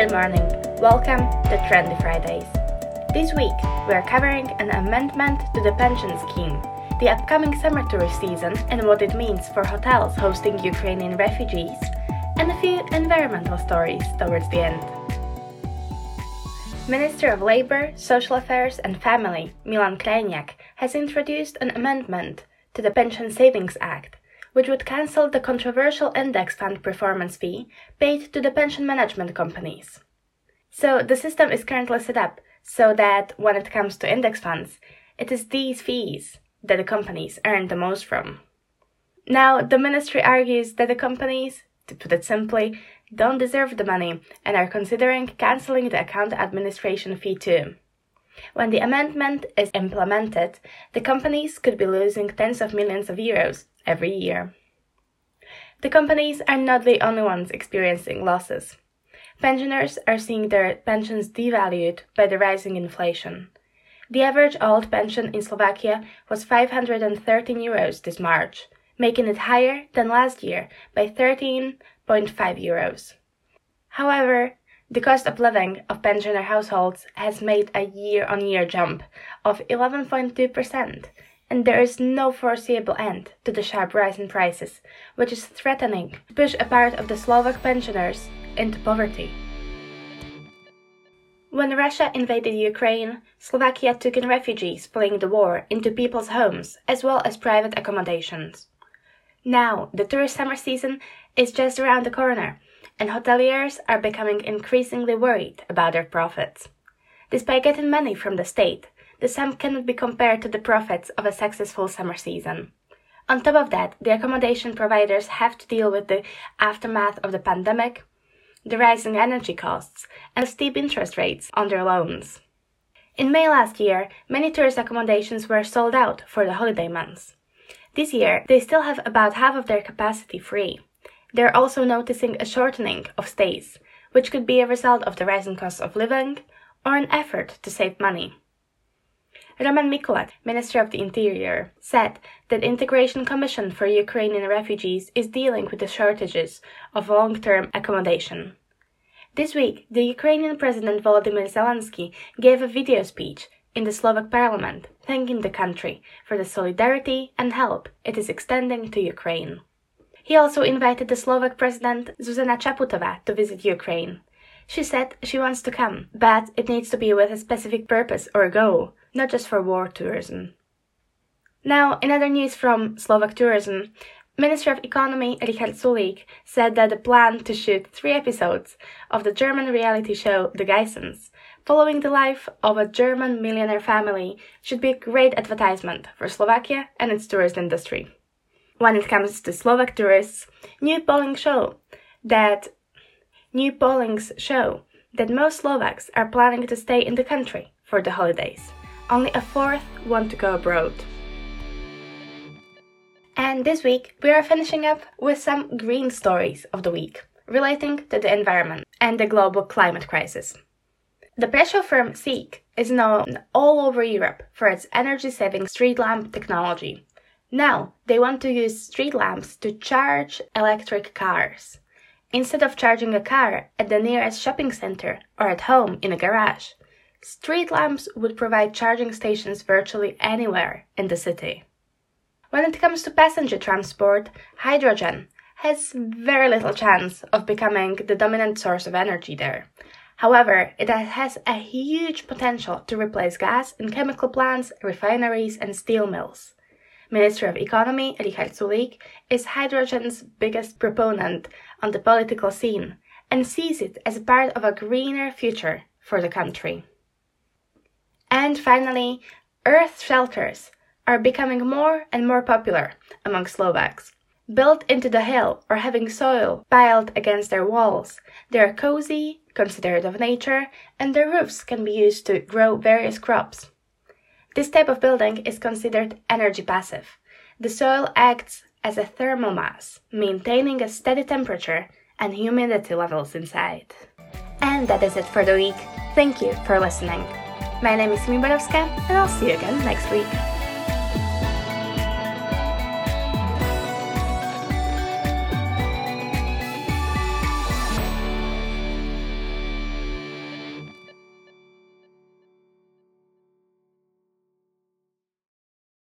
Good morning. Welcome to Trendy Fridays. This week, we are covering an amendment to the pension scheme, the upcoming summer tourist season, and what it means for hotels hosting Ukrainian refugees, and a few environmental stories towards the end. Minister of Labour, Social Affairs and Family, Milan Krajniak, has introduced an amendment to the Pension Savings Act which would cancel the controversial index fund performance fee paid to the pension management companies. So the system is currently set up so that when it comes to index funds, it is these fees that the companies earn the most from. Now, the ministry argues that the companies, to put it simply, don't deserve the money and are considering cancelling the account administration fee too. When the amendment is implemented, the companies could be losing tens of millions of euros every year. The companies are not the only ones experiencing losses. Pensioners are seeing their pensions devalued by the rising inflation. The average old pension in Slovakia was 513 euros this March, making it higher than last year by 13.5 euros. However, the cost of living of pensioner households has made a year on year jump of 11.2%, and there is no foreseeable end to the sharp rise in prices, which is threatening to push a part of the Slovak pensioners into poverty. When Russia invaded Ukraine, Slovakia took in refugees fleeing the war into people's homes as well as private accommodations. Now, the tourist summer season is just around the corner, and hoteliers are becoming increasingly worried about their profits. Despite getting money from the state, the sum cannot be compared to the profits of a successful summer season. On top of that, the accommodation providers have to deal with the aftermath of the pandemic, the rising energy costs, and steep interest rates on their loans. In May last year, many tourist accommodations were sold out for the holiday months. This year, they still have about half of their capacity free. They're also noticing a shortening of stays, which could be a result of the rising cost of living or an effort to save money. Roman Mikulec, Minister of the Interior, said that the Integration Commission for Ukrainian refugees is dealing with the shortages of long-term accommodation. This week, the Ukrainian President Volodymyr Zelensky gave a video speech in the Slovak parliament thanking the country for the solidarity and help it is extending to Ukraine. He also invited the Slovak president Zuzana Čaputová to visit Ukraine. She said she wants to come, but it needs to be with a specific purpose or goal, not just for war tourism. Now, in other news from Slovak tourism, Minister of Economy Richard Sulík said that the plan to shoot three episodes of the German reality show The Geissens, following the life of a German millionaire family, should be a great advertisement for Slovakia and its tourist industry when it comes to Slovak tourists, new polling show that new pollings show that most Slovaks are planning to stay in the country for the holidays. Only a fourth want to go abroad. And this week, we are finishing up with some green stories of the week relating to the environment and the global climate crisis. The petrol firm SEEK is known all over Europe for its energy saving street lamp technology now, they want to use street lamps to charge electric cars. Instead of charging a car at the nearest shopping center or at home in a garage, street lamps would provide charging stations virtually anywhere in the city. When it comes to passenger transport, hydrogen has very little chance of becoming the dominant source of energy there. However, it has a huge potential to replace gas in chemical plants, refineries, and steel mills. Minister of Economy Richard Sulík is hydrogen's biggest proponent on the political scene and sees it as part of a greener future for the country. And finally, earth shelters are becoming more and more popular among Slovaks. Built into the hill or having soil piled against their walls, they are cozy, considerate of nature, and their roofs can be used to grow various crops. This type of building is considered energy passive. The soil acts as a thermal mass, maintaining a steady temperature and humidity levels inside. And that is it for the week. Thank you for listening. My name is Simi Borowska, and I'll see you again next week.